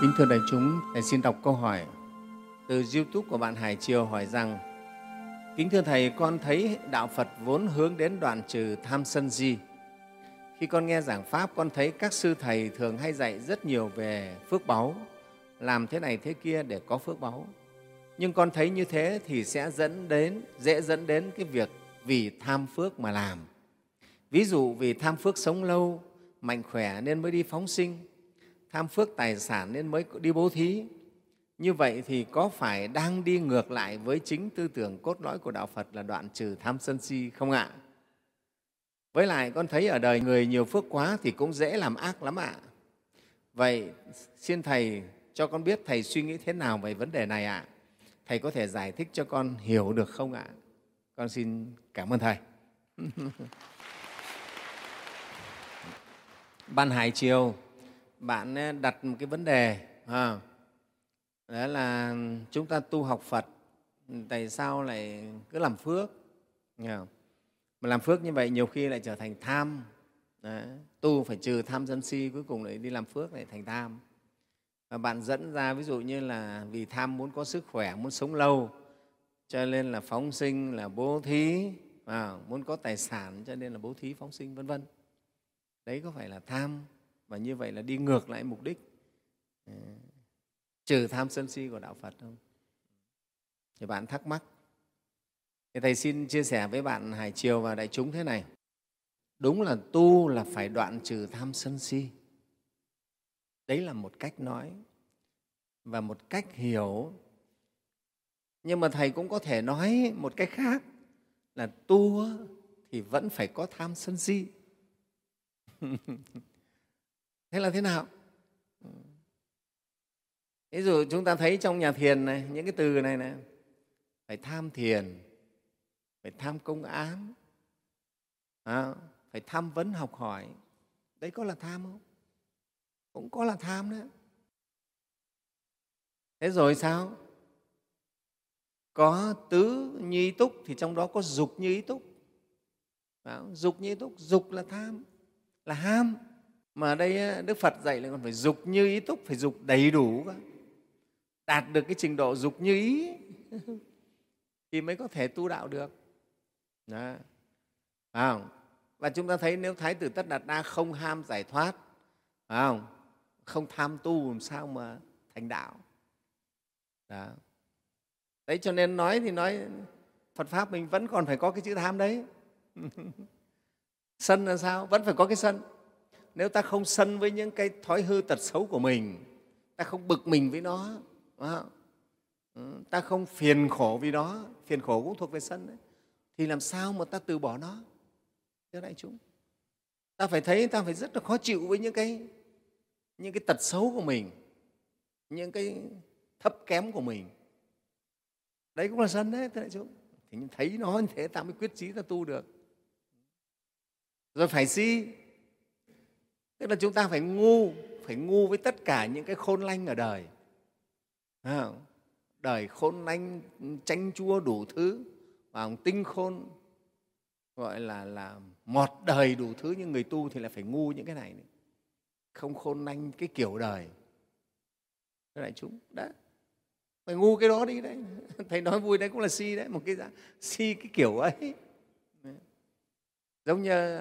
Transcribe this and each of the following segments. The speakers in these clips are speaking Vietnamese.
Kính thưa đại chúng, Thầy xin đọc câu hỏi từ YouTube của bạn Hải Triều hỏi rằng Kính thưa Thầy, con thấy Đạo Phật vốn hướng đến đoạn trừ tham sân si. Khi con nghe giảng Pháp, con thấy các sư Thầy thường hay dạy rất nhiều về phước báu, làm thế này thế kia để có phước báu. Nhưng con thấy như thế thì sẽ dẫn đến, dễ dẫn đến cái việc vì tham phước mà làm. Ví dụ vì tham phước sống lâu, mạnh khỏe nên mới đi phóng sinh, tham phước tài sản nên mới đi bố thí. Như vậy thì có phải đang đi ngược lại với chính tư tưởng cốt lõi của Đạo Phật là đoạn trừ tham sân si không ạ? Với lại con thấy ở đời người nhiều phước quá thì cũng dễ làm ác lắm ạ. Vậy xin Thầy cho con biết Thầy suy nghĩ thế nào về vấn đề này ạ? Thầy có thể giải thích cho con hiểu được không ạ? Con xin cảm ơn Thầy. Ban Hải Triều, bạn eh, đặt một cái vấn đề à, đó là chúng ta tu học Phật tại sao lại cứ làm phước? Mà làm phước như vậy nhiều khi lại trở thành tham. Đó. tu phải trừ tham sân si cuối cùng lại đi làm phước lại thành tham. Và bạn dẫn ra ví dụ như là vì tham muốn có sức khỏe muốn sống lâu cho nên là phóng sinh là bố thí à, muốn có tài sản cho nên là bố thí phóng sinh vân vân. Đấy có phải là tham? Và như vậy là đi ngược lại mục đích. Ờ, trừ tham sân si của đạo phật không? Thì bạn thắc mắc. Thì thầy xin chia sẻ với bạn hải triều và đại chúng thế này. Đúng là tu là phải đoạn trừ tham sân si. Đấy là một cách nói và một cách hiểu. Nhưng mà thầy cũng có thể nói một cách khác là tu thì vẫn phải có tham sân si. thế là thế nào? Ừ. Ví dụ chúng ta thấy trong nhà thiền này những cái từ này này phải tham thiền phải tham công án à, phải tham vấn học hỏi. Đấy có là tham không? Cũng có là tham đấy. Thế rồi sao? Có tứ như ý túc thì trong đó có dục như ý túc dục như ý túc dục là tham là ham mà ở đây đức phật dạy là còn phải dục như ý túc, phải dục đầy đủ đạt được cái trình độ dục như ý, thì mới có thể tu đạo được Đó. Phải không? và chúng ta thấy nếu thái tử tất đạt đa không ham giải thoát, phải không? không tham tu làm sao mà thành đạo Đó. đấy, cho nên nói thì nói, phật pháp mình vẫn còn phải có cái chữ tham đấy sân là sao vẫn phải có cái sân nếu ta không sân với những cái thói hư tật xấu của mình, ta không bực mình với nó ừ, ta không phiền khổ vì nó phiền khổ cũng thuộc về sân đấy. Thì làm sao mà ta từ bỏ nó? Thưa đại chúng, ta phải thấy, ta phải rất là khó chịu với những cái những cái tật xấu của mình, những cái thấp kém của mình. Đấy cũng là sân đấy, thưa đại chúng. Thì thấy nó như thế, ta mới quyết chí ta tu được. Rồi phải si tức là chúng ta phải ngu phải ngu với tất cả những cái khôn lanh ở đời. Đời khôn lanh, chanh chua đủ thứ và tinh khôn, gọi là là mọt đời đủ thứ, nhưng người tu thì là phải ngu những cái này nữa. không khôn lanh cái kiểu đời. Cái đại chúng đã phải ngu cái đó đi đấy. Thầy nói vui đấy cũng là si đấy, một cái si cái kiểu ấy. Giống như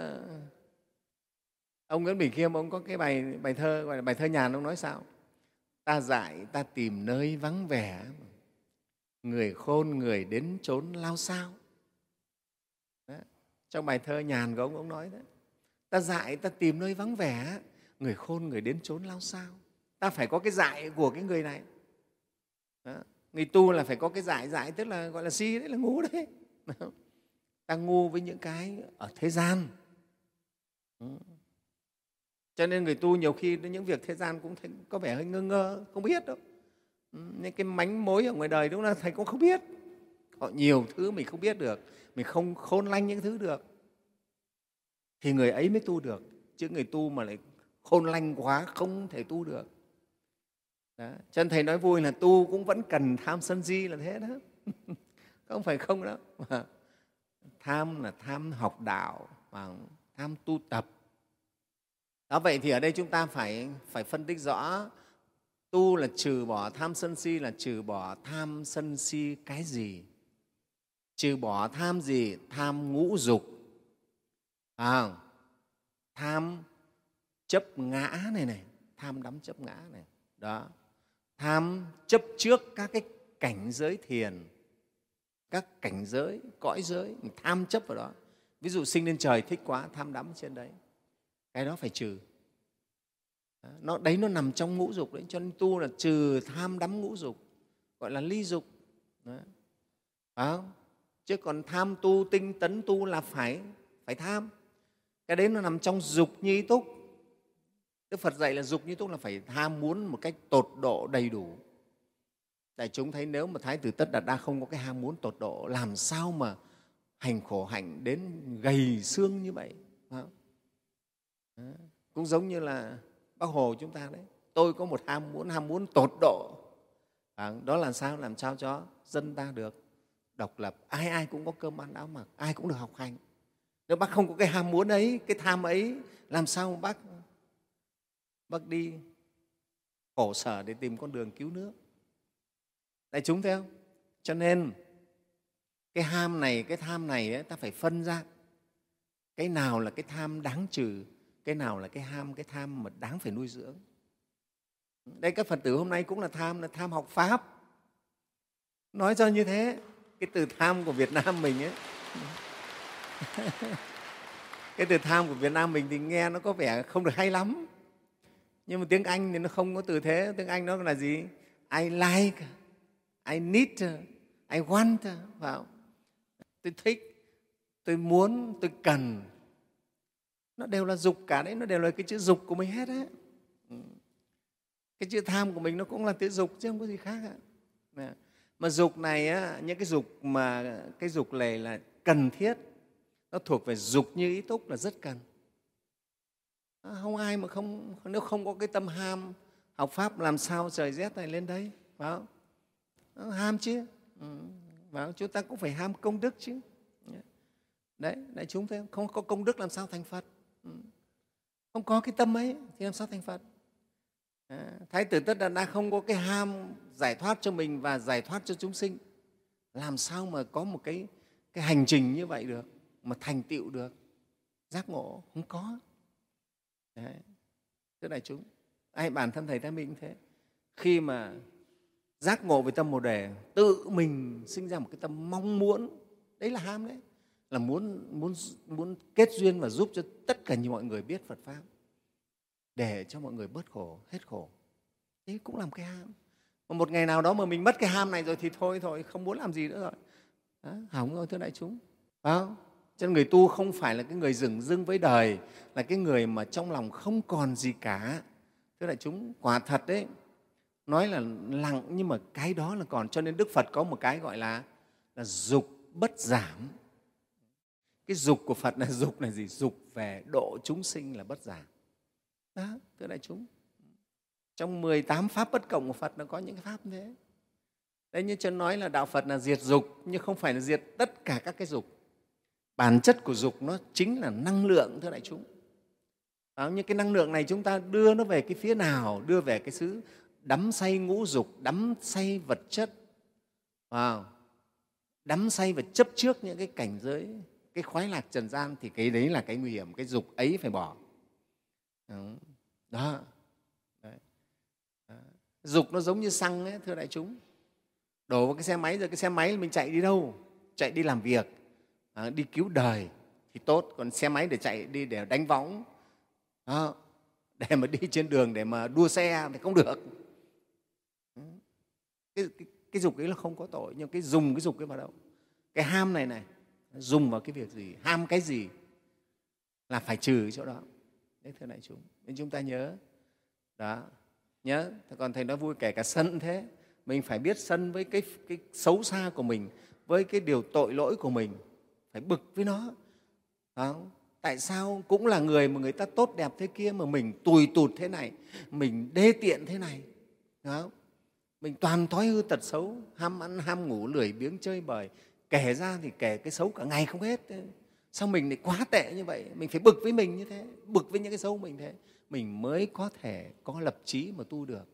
ông Nguyễn Bình Khiêm, ông có cái bài bài thơ, gọi là bài thơ nhàn, ông nói sao? Ta dại, ta tìm nơi vắng vẻ. Người khôn, người đến trốn lao sao? Đó. trong bài thơ nhàn của ông ông nói đấy ta dại, ta tìm nơi vắng vẻ. Người khôn, người đến trốn lao sao? Ta phải có cái dại của cái người này. Đó. người tu là phải có cái dại dại tức là, gọi là si đấy, là ngu đấy. Ta ngu với những cái ở thế gian cho nên người tu nhiều khi những việc thế gian cũng thấy, có vẻ hơi ngơ ngơ không biết đâu. Ừ, những cái mánh mối ở ngoài đời đúng là thầy cũng không biết. Họ nhiều thứ mình không biết được mình không khôn lanh những thứ được. Thì người ấy mới tu được chứ người tu mà lại khôn lanh quá không thể tu được. Đó. cho nên thầy nói vui là tu cũng vẫn cần tham sân si là thế đó. Không phải không đâu. Tham là tham học đạo và tham tu tập đó vậy thì ở đây chúng ta phải phải phân tích rõ. Tu là trừ bỏ tham sân si là trừ bỏ tham sân si cái gì? Trừ bỏ tham gì? Tham ngũ dục. À, tham chấp ngã này này tham đắm chấp ngã này. Đó. Tham chấp trước các cái cảnh giới thiền các cảnh giới cõi giới tham chấp vào đó. Ví dụ sinh lên trời thích quá tham đắm trên đấy cái đó phải trừ nó, đấy nó nằm trong ngũ dục đấy, cho nên tu là trừ tham đắm ngũ dục, gọi là ly dục đấy. Phải không? chứ còn tham tu, tinh tấn tu là phải phải tham cái đấy nó nằm trong dục như ý túc đức phật dạy là dục như túc là phải tham muốn một cách tột độ đầy đủ tại chúng thấy nếu mà thái tử tất đạt đa không có cái ham muốn tột độ, làm sao mà hành khổ hạnh đến gầy xương như vậy phải không? Cũng giống như là bác hồ chúng ta đấy. Tôi có một ham muốn ham muốn tột độ. À, đó là sao? Làm sao cho dân ta được độc lập. Ai ai cũng có cơm ăn áo mặc ai cũng được học hành. Nếu bác không có cái ham muốn ấy cái tham ấy làm sao bác bác đi khổ sở để tìm con đường cứu nước? Đại chúng thấy không? Cho nên cái ham này cái tham này ấy, ta phải phân ra. Cái nào là cái tham đáng trừ cái nào là cái ham, cái tham mà đáng phải nuôi dưỡng? Đây, các phật tử hôm nay cũng là tham là tham học pháp. Nói cho như thế, cái từ tham của việt nam mình ấy, cái từ tham của việt nam mình thì nghe nó có vẻ không được hay lắm. Nhưng mà tiếng anh thì nó không có từ thế, tiếng anh nó là gì? I like, i need, i want, vào. Tôi thích, tôi muốn, tôi cần nó đều là dục cả đấy nó đều là cái chữ dục của mình hết á. Ừ. Cái chữ tham của mình nó cũng là chữ dục chứ không có gì khác ạ. Mà dục này á, những cái dục mà cái dục này là cần thiết. Nó thuộc về dục như ý túc là rất cần. À, không ai mà không nếu không có cái tâm ham học pháp làm sao trời rét này lên đây phải không? Ham chứ. Ừ. chúng ta cũng phải ham công đức chứ. Đấy đại chúng thấy không có công đức làm sao thành phật không có cái tâm ấy thì làm sao thành phật? À, thái tử tất đạt đa không có cái ham giải thoát cho mình và giải thoát cho chúng sinh. Làm sao mà có một cái cái hành trình như vậy được mà thành tựu được? Giác ngộ không có. Đấy. Thưa đại chúng, ai bản thân Thầy Thái Minh thế. Khi mà giác ngộ về tâm Bồ Đề, tự mình sinh ra một cái tâm mong muốn, đấy là ham đấy, là muốn, muốn, muốn kết duyên và giúp cho tất cả những mọi người biết Phật Pháp để cho mọi người bớt khổ, hết khổ. Thế cũng làm cái ham. Mà một ngày nào đó mà mình mất cái ham này rồi thì thôi thôi, không muốn làm gì nữa rồi. Đó, hỏng rồi thưa đại chúng. Phải không? cho nên người tu không phải là cái người dừng dưng với đời là cái người mà trong lòng không còn gì cả thưa đại chúng quả thật đấy nói là lặng nhưng mà cái đó là còn cho nên đức phật có một cái gọi là là dục bất giảm cái dục của phật là dục là gì? Dục về độ chúng sinh là bất giả. đó thưa đại chúng. Trong 18 pháp bất cộng của phật nó có những cái pháp như thế. Đấy như cho nói là đạo phật là diệt dục nhưng không phải là diệt tất cả các cái dục. Bản chất của dục nó chính là năng lượng thưa đại chúng. À, những cái năng lượng này chúng ta đưa nó về cái phía nào? Đưa về cái xứ đắm say ngũ dục đắm say vật chất. Wow. đắm say và chấp trước những cái cảnh giới cái khoái lạc trần gian thì cái đấy là cái nguy hiểm cái dục ấy phải bỏ. Đó. Đấy. dục nó giống như xăng ấy, thưa đại chúng. Đổ vào cái xe máy rồi cái xe máy mình chạy đi đâu? Chạy đi làm việc. À, đi cứu đời thì tốt còn xe máy để chạy đi để đánh võng. Đó. để mà đi trên đường để mà đua xe thì không được. Cái, cái, cái dục ấy là không có tội nhưng cái dùng cái dục ấy vào đâu? Cái ham này này dùng vào cái việc gì ham cái gì là phải trừ chỗ đó. Đấy thưa đại chúng. Nên chúng ta nhớ. Đó. Nhớ. Còn thầy nói vui kể cả sân thế. Mình phải biết sân với cái, cái xấu xa của mình với cái điều tội lỗi của mình phải bực với nó. Không? tại sao cũng là người mà người ta tốt đẹp thế kia mà mình tùi tụt thế này mình đê tiện thế này. Không? mình toàn thói hư tật xấu ham ăn ham ngủ lười biếng chơi bời kể ra thì kể cái xấu cả ngày không hết. Sao mình lại quá tệ như vậy? Mình phải bực với mình như thế bực với những cái xấu mình thế. Mình mới có thể có lập trí mà tu được.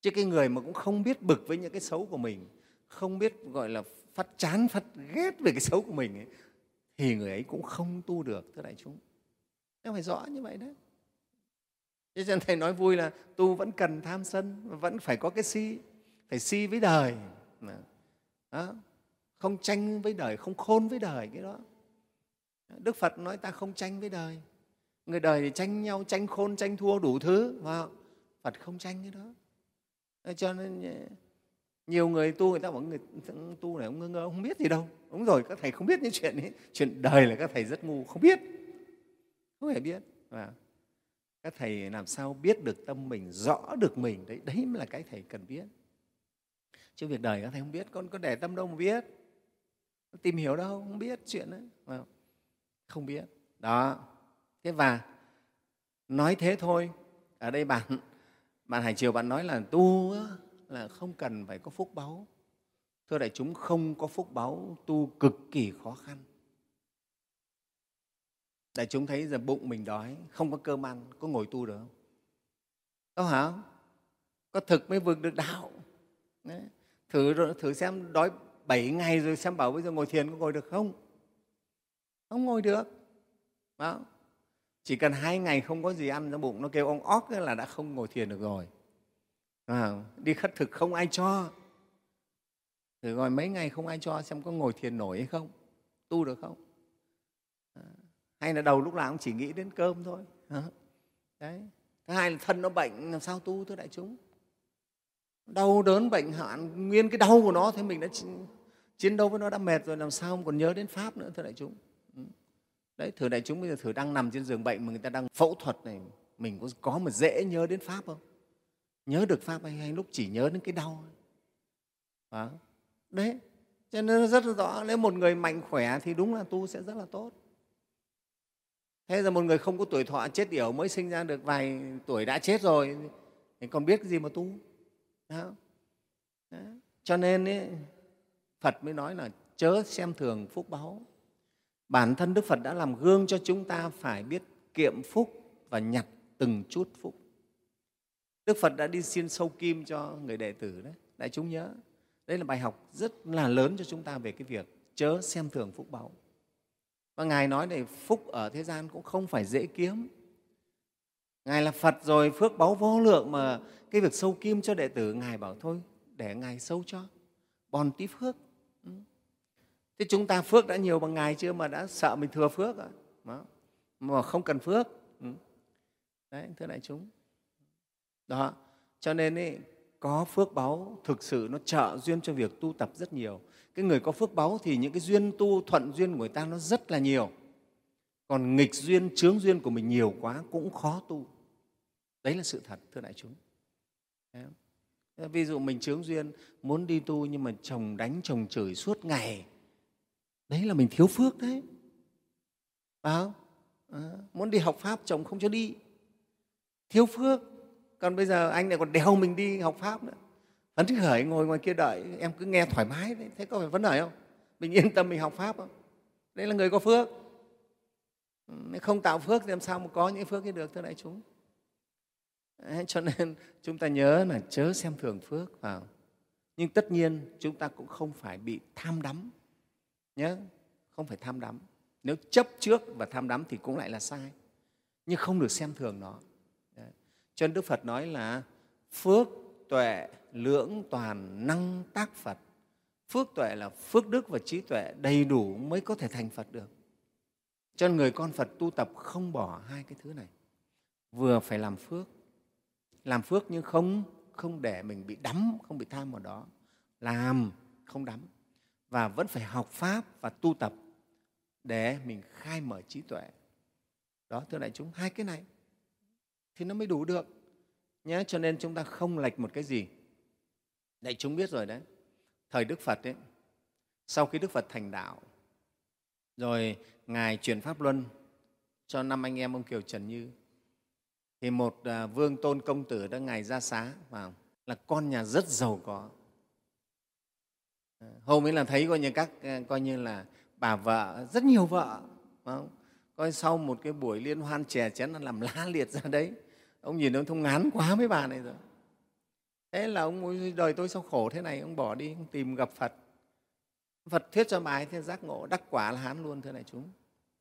Chứ cái người mà cũng không biết bực với những cái xấu của mình không biết gọi là phát chán phát ghét về cái xấu của mình ấy, thì người ấy cũng không tu được thưa đại chúng. Nó phải rõ như vậy đấy cho nên thầy nói vui là tu vẫn cần tham sân vẫn phải có cái si phải si với đời. Đó không tranh với đời, không khôn với đời, cái đó. Đức phật nói ta không tranh với đời. Người đời thì tranh nhau, tranh khôn, tranh thua đủ thứ và phật không tranh cái đó. Ờ, cho nên ờ, nhiều người tu người ta bảo người tu này ông ngơ ngơ, không biết gì đâu. Đúng rồi, các thầy không biết những chuyện ấy. Chuyện đời là các thầy rất ngu, không biết. Không hề biết. Và các thầy làm sao biết được tâm mình, rõ được mình. Đấy đấy mới là cái thầy cần biết. Chứ việc đời các thầy không biết, con có để tâm đâu mà biết tìm hiểu đâu, không biết chuyện đấy. Không biết. Đó. Thế và nói thế thôi. Ở đây bạn bạn hải triều bạn nói là tu là không cần phải có phúc báu. Thưa đại chúng, không có phúc báu, tu cực kỳ khó khăn. Đại chúng thấy giờ bụng mình đói, không có cơm ăn, có ngồi tu được không? Có hả? Có thực mới vượt được đạo. Đấy. thử thử xem đói bảy ngày rồi xem bảo bây giờ ngồi thiền có ngồi được không? Không ngồi được. Đó. chỉ cần hai ngày không có gì ăn trong bụng nó kêu ông óc là đã không ngồi thiền được rồi. À, đi khất thực không ai cho. Rồi gọi mấy ngày không ai cho xem có ngồi thiền nổi hay không. Tu được không? À, hay là đầu lúc nào cũng chỉ nghĩ đến cơm thôi. À, đấy. Thứ hai là thân nó bệnh làm sao tu thưa đại chúng? Đau đớn bệnh hạn nguyên cái đau của nó thế mình đã chiến đấu với nó đã mệt rồi làm sao không còn nhớ đến pháp nữa thưa đại chúng. Ừ. Đấy thử đại chúng bây giờ thử đang nằm trên giường bệnh mà người ta đang phẫu thuật này mình có có mà dễ nhớ đến pháp không? Nhớ được pháp hay, hay lúc chỉ nhớ đến cái đau? À, đấy cho nên rất là rõ nếu một người mạnh khỏe thì đúng là tu sẽ rất là tốt. Thế giờ một người không có tuổi thọ chết yểu mới sinh ra được vài tuổi đã chết rồi thì còn biết cái gì mà tu? Đó. Đó. cho nên ấy, phật mới nói là chớ xem thường phúc báu bản thân đức phật đã làm gương cho chúng ta phải biết kiệm phúc và nhặt từng chút phúc. Đức phật đã đi xin sâu kim cho người đệ tử đấy. Đại chúng nhớ đây là bài học rất là lớn cho chúng ta về cái việc chớ xem thường phúc báu và ngài nói này phúc ở thế gian cũng không phải dễ kiếm ngài là phật rồi phước báu vô lượng mà. Cái việc sâu kim cho đệ tử ngài bảo thôi để ngài sâu cho. Bòn tí phước. Ừ. Thế chúng ta phước đã nhiều bằng ngài chưa mà đã sợ mình thừa phước à? rồi mà không cần phước. Ừ. Đấy thưa đại chúng. Đó. Cho nên ấy, có phước báu thực sự nó trợ duyên cho việc tu tập rất nhiều. Cái người có phước báu thì những cái duyên tu thuận duyên của người ta nó rất là nhiều. Còn nghịch duyên chướng duyên của mình nhiều quá cũng khó tu đấy là sự thật thưa đại chúng. Ví dụ mình chướng duyên muốn đi tu nhưng mà chồng đánh chồng chửi suốt ngày. Đấy là mình thiếu phước đấy. Phải không? À, muốn đi học pháp chồng không cho đi. Thiếu phước. Còn bây giờ anh lại còn đèo mình đi học pháp nữa. Phấn khởi ngồi ngoài kia đợi em cứ nghe thoải mái đấy. Thế có phải phấn khởi không? Mình yên tâm mình học pháp không? Đấy là người có phước. Nếu không tạo phước thì làm sao mà có những phước ấy được thưa đại chúng? Đấy, cho nên chúng ta nhớ là chớ xem thường phước vào nhưng tất nhiên chúng ta cũng không phải bị tham đắm nhớ không phải tham đắm nếu chấp trước và tham đắm thì cũng lại là sai nhưng không được xem thường nó cho nên Đức Phật nói là phước tuệ lưỡng toàn năng tác Phật. Phước tuệ là phước đức và trí tuệ đầy đủ mới có thể thành Phật được. Cho nên người con Phật tu tập không bỏ hai cái thứ này. Vừa phải làm phước, làm phước nhưng không không để mình bị đắm, không bị tham vào đó. Làm không đắm và vẫn phải học pháp và tu tập để mình khai mở trí tuệ. Đó, thưa đại chúng, hai cái này thì nó mới đủ được nhé cho nên chúng ta không lệch một cái gì đại chúng biết rồi đấy thời đức phật ấy sau khi đức phật thành đạo rồi ngài truyền pháp luân cho năm anh em ông kiều trần như thì một à, vương tôn công tử đã ngày ra xá vào, là con nhà rất giàu có. À, hôm ấy là thấy coi như các à, coi như là bà vợ, rất nhiều vợ không? coi sau một cái buổi liên hoan chè chén làm la liệt ra đấy. Ông nhìn ông thông ngán quá mấy bà này rồi. Thế là ông đời tôi sao khổ thế này, ông bỏ đi, ông tìm gặp phật. Phật thuyết cho bài thế giác ngộ, đắc quả là hán luôn thưa này chúng.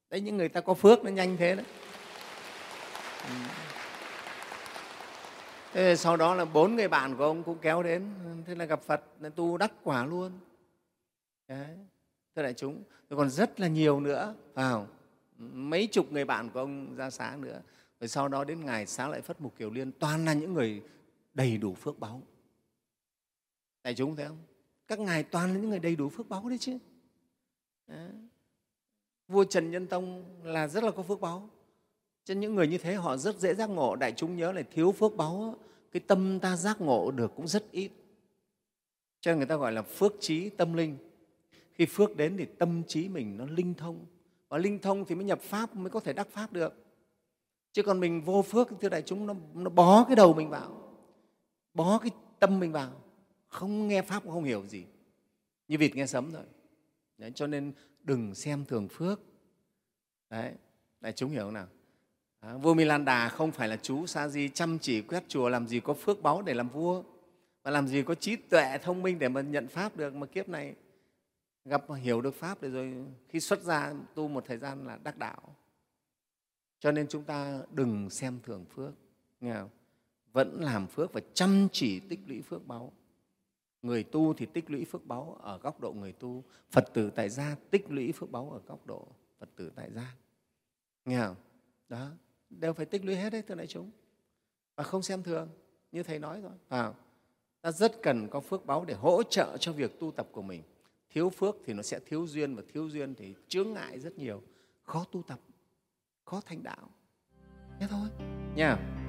Đấy, những người ta có phước nó nhanh thế đấy. Ừ thế sau đó là bốn người bạn của ông cũng kéo đến, thế là gặp phật, là tu đắc quả luôn. Đấy, thưa đại chúng còn rất là nhiều nữa vào mấy chục người bạn của ông ra sáng nữa. Rồi sau đó đến ngày xá lại phất mục kiều liên, toàn là những người đầy đủ phước báu đại chúng thấy không? Các ngài toàn là những người đầy đủ phước báu đấy chứ. Đấy. vua trần nhân tông là rất là có phước báu cho những người như thế họ rất dễ giác ngộ. Đại chúng nhớ là thiếu phước báu cái tâm ta giác ngộ được cũng rất ít. Cho nên người ta gọi là phước trí tâm linh. Khi phước đến thì tâm trí mình nó linh thông. Và linh thông thì mới nhập pháp mới có thể đắc pháp được. Chứ còn mình vô phước thì đại chúng nó, nó bó cái đầu mình vào. Bó cái tâm mình vào. Không nghe pháp cũng không hiểu gì. Như vịt nghe sấm rồi Đấy, cho nên đừng xem thường phước. Đấy đại chúng hiểu không nào? À, vua milan đà không phải là chú sa di chăm chỉ quét chùa làm gì có phước báu để làm vua và làm gì có trí tuệ thông minh để mà nhận pháp được mà kiếp này gặp hiểu được pháp để rồi khi xuất ra tu một thời gian là đắc đạo. Cho nên chúng ta đừng xem thường phước nghe không? vẫn làm phước và chăm chỉ tích lũy phước báu. Người tu thì tích lũy phước báu ở góc độ người tu. Phật tử tại gia tích lũy phước báu ở góc độ phật tử tại gia. Nghe không? Đó đều phải tích lũy hết đấy thưa đại chúng. Và không xem thường như thầy nói rồi. À, ta rất cần có phước báu để hỗ trợ cho việc tu tập của mình. Thiếu phước thì nó sẽ thiếu duyên và thiếu duyên thì chướng ngại rất nhiều. Khó tu tập khó thành đạo. Thế thôi. Nha.